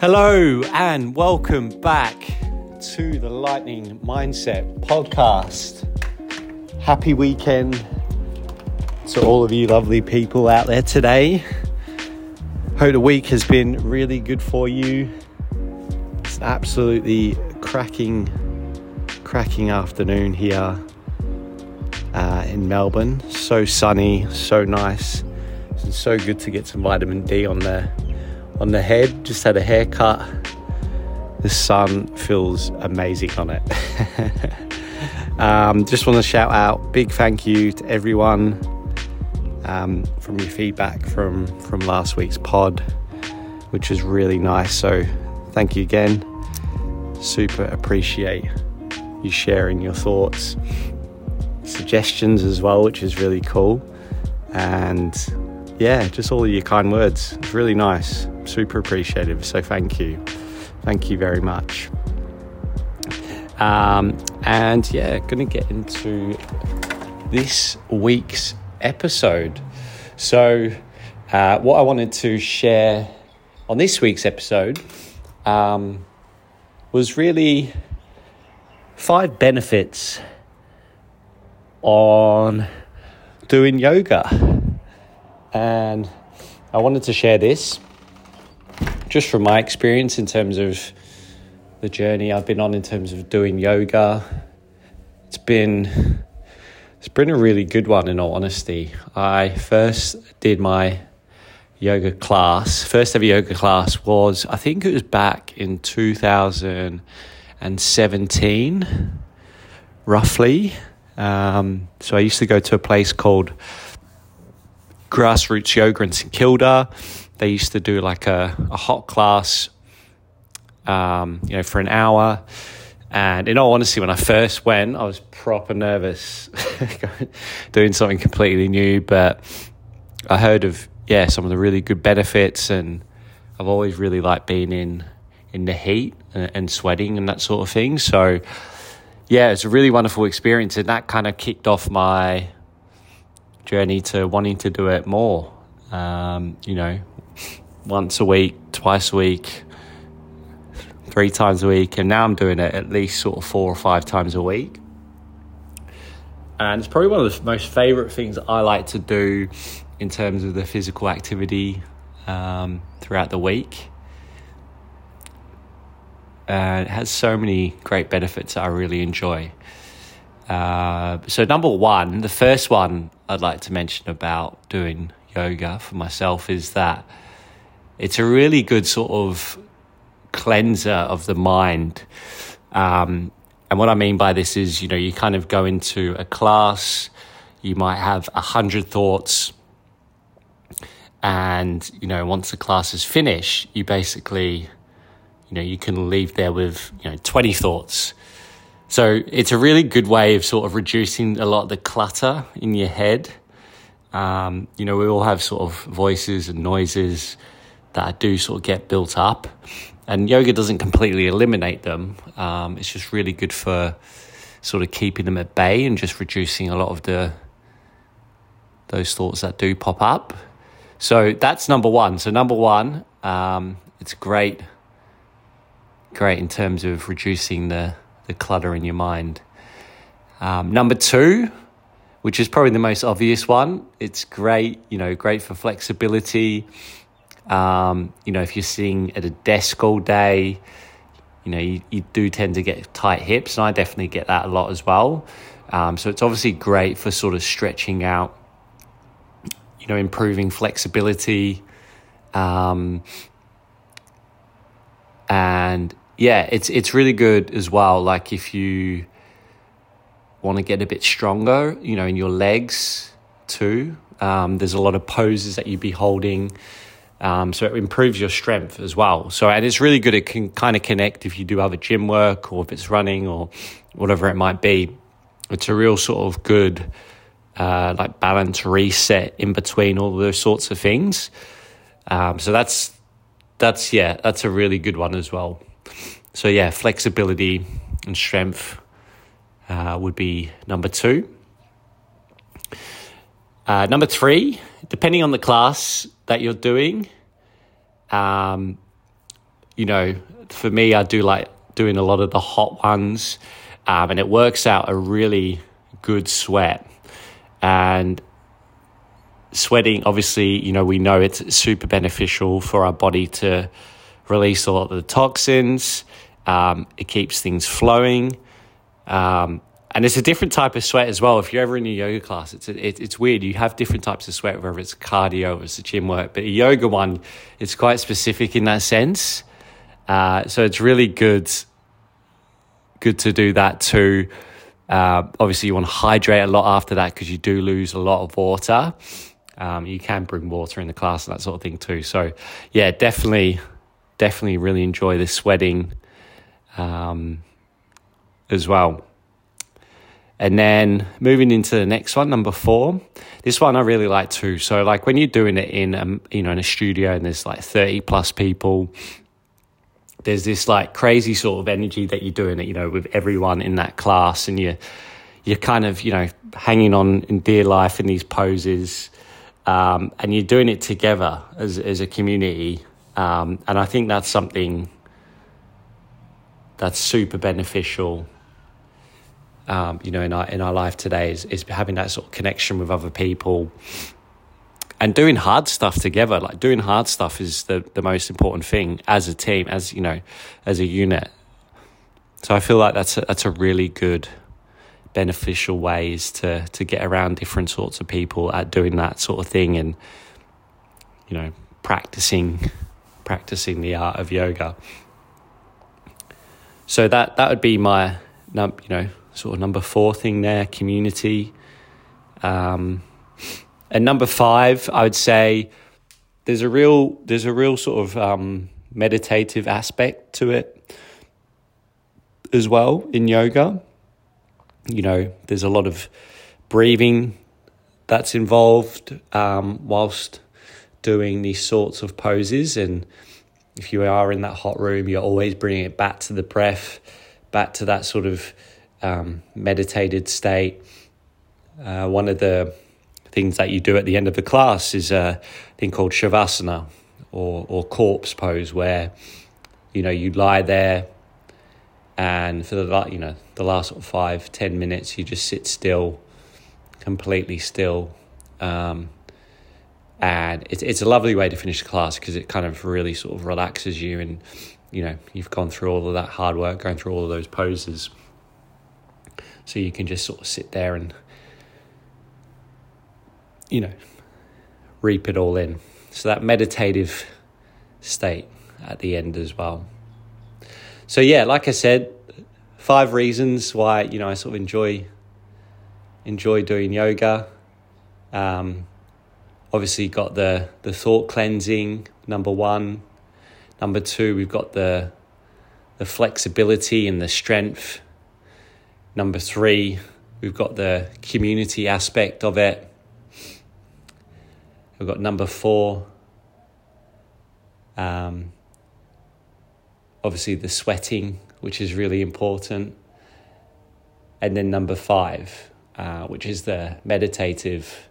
Hello, and welcome back to the Lightning Mindset podcast. Happy weekend to all of you lovely people out there today. Hope the week has been really good for you. It's an absolutely cracking, cracking afternoon here uh, in Melbourne. So sunny, so nice. It's so good to get some vitamin D on the on the head. Just had a haircut. The sun feels amazing on it. um, just want to shout out big thank you to everyone um, from your feedback from from last week's pod, which was really nice. So thank you again. Super appreciate you sharing your thoughts, suggestions as well, which is really cool. And yeah, just all of your kind words. It's really nice. Super appreciative. So thank you. Thank you very much. Um, and yeah, going to get into this week's episode. So, uh, what I wanted to share on this week's episode um, was really five benefits on doing yoga. And I wanted to share this just from my experience in terms of the journey I've been on in terms of doing yoga. It's been it's been a really good one in all honesty. I first did my yoga class, first ever yoga class was I think it was back in 2017 roughly. Um, so I used to go to a place called grassroots yoga in St Kilda. They used to do like a, a hot class, um, you know, for an hour. And in all honesty, when I first went, I was proper nervous doing something completely new. But I heard of, yeah, some of the really good benefits. And I've always really liked being in, in the heat and, and sweating and that sort of thing. So, yeah, it's a really wonderful experience. And that kind of kicked off my journey to wanting to do it more. Um, you know, once a week, twice a week, three times a week, and now I'm doing it at least sort of four or five times a week. And it's probably one of the most favorite things I like to do in terms of the physical activity um, throughout the week. And it has so many great benefits that I really enjoy. Uh, so, number one, the first one I'd like to mention about doing yoga for myself is that it's a really good sort of cleanser of the mind. Um, and what I mean by this is, you know, you kind of go into a class, you might have a hundred thoughts, and you know, once the class is finished, you basically, you know, you can leave there with you know twenty thoughts so it's a really good way of sort of reducing a lot of the clutter in your head. Um, you know, we all have sort of voices and noises that do sort of get built up, and yoga doesn't completely eliminate them. Um, it's just really good for sort of keeping them at bay and just reducing a lot of the those thoughts that do pop up. So that's number one. So number one, um, it's great, great in terms of reducing the the clutter in your mind. Um, number two, which is probably the most obvious one, it's great, you know, great for flexibility. Um, you know, if you're sitting at a desk all day, you know, you, you, do tend to get tight hips, and I definitely get that a lot as well. Um, so it's obviously great for sort of stretching out, you know, improving flexibility. Um, and yeah, it's it's really good as well. Like if you want to get a bit stronger, you know, in your legs too. Um, there's a lot of poses that you'd be holding. Um, so it improves your strength as well. So, and it's really good. It can kind of connect if you do other gym work or if it's running or whatever it might be. It's a real sort of good, uh, like balance reset in between all those sorts of things. Um, so that's, that's, yeah, that's a really good one as well. So, yeah, flexibility and strength uh, would be number two. Uh, number three, depending on the class that you're doing, um, you know, for me, I do like doing a lot of the hot ones, um, and it works out a really good sweat. And sweating, obviously, you know, we know it's super beneficial for our body to release a lot of the toxins. Um, it keeps things flowing. Um, and it's a different type of sweat as well. If you're ever in a yoga class, it's a, it, it's weird. You have different types of sweat, whether it's cardio or it's a gym work. But a yoga one, it's quite specific in that sense. Uh, so it's really good, good to do that too. Uh, obviously, you want to hydrate a lot after that because you do lose a lot of water. Um, you can bring water in the class and that sort of thing too. So, yeah, definitely, definitely really enjoy the sweating um, as well. And then moving into the next one, number four. This one I really like too. So like when you're doing it in um, you know in a studio and there's like 30 plus people, there's this like crazy sort of energy that you're doing it, you know, with everyone in that class and you you're kind of, you know, hanging on in dear life in these poses. Um, and you're doing it together as as a community. Um, and I think that's something that's super beneficial um, you know, in our in our life today is is having that sort of connection with other people and doing hard stuff together. Like doing hard stuff is the the most important thing as a team, as you know, as a unit. So I feel like that's a, that's a really good beneficial ways to to get around different sorts of people at doing that sort of thing and you know practicing practicing the art of yoga so that that would be my you know sort of number four thing there, community. Um, and number five, I would say there's a real there's a real sort of um, meditative aspect to it as well in yoga. You know, there's a lot of breathing that's involved um, whilst doing these sorts of poses. And if you are in that hot room, you're always bringing it back to the breath, back to that sort of um, meditated state. Uh, one of the things that you do at the end of the class is a thing called shavasana or, or corpse pose, where you know you lie there and for the you know the last five ten minutes you just sit still, completely still. Um, and it's it's a lovely way to finish class because it kind of really sort of relaxes you and you know you've gone through all of that hard work going through all of those poses so you can just sort of sit there and, you know, reap it all in. So that meditative state at the end as well. So yeah, like I said, five reasons why you know I sort of enjoy enjoy doing yoga. Um, obviously, got the the thought cleansing number one. Number two, we've got the the flexibility and the strength Number three, we've got the community aspect of it. We've got number four, um, obviously the sweating, which is really important. And then number five, uh, which is the meditative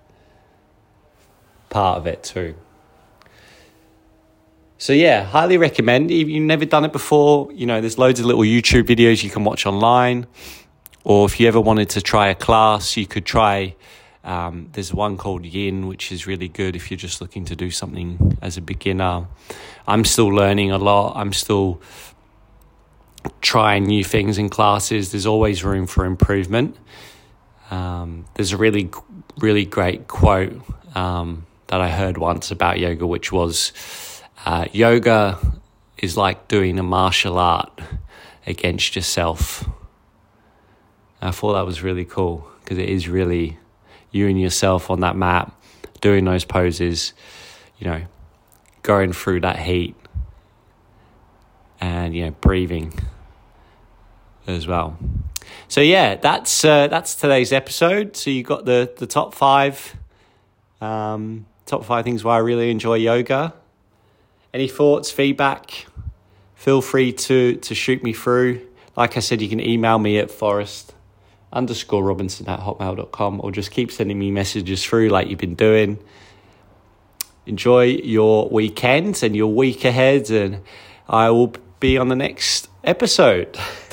part of it too. So yeah, highly recommend. If you've never done it before, you know, there's loads of little YouTube videos you can watch online. Or if you ever wanted to try a class, you could try. Um, there's one called Yin, which is really good if you're just looking to do something as a beginner. I'm still learning a lot. I'm still trying new things in classes. There's always room for improvement. Um, there's a really, really great quote um, that I heard once about yoga, which was uh, Yoga is like doing a martial art against yourself. I thought that was really cool because it is really you and yourself on that mat doing those poses, you know, going through that heat and you know breathing as well. So yeah, that's uh, that's today's episode. So you got the the top five, um, top five things why I really enjoy yoga. Any thoughts, feedback? Feel free to to shoot me through. Like I said, you can email me at forest underscore robinson at hotmail.com or just keep sending me messages through like you've been doing. Enjoy your weekend and your week ahead, and I will be on the next episode.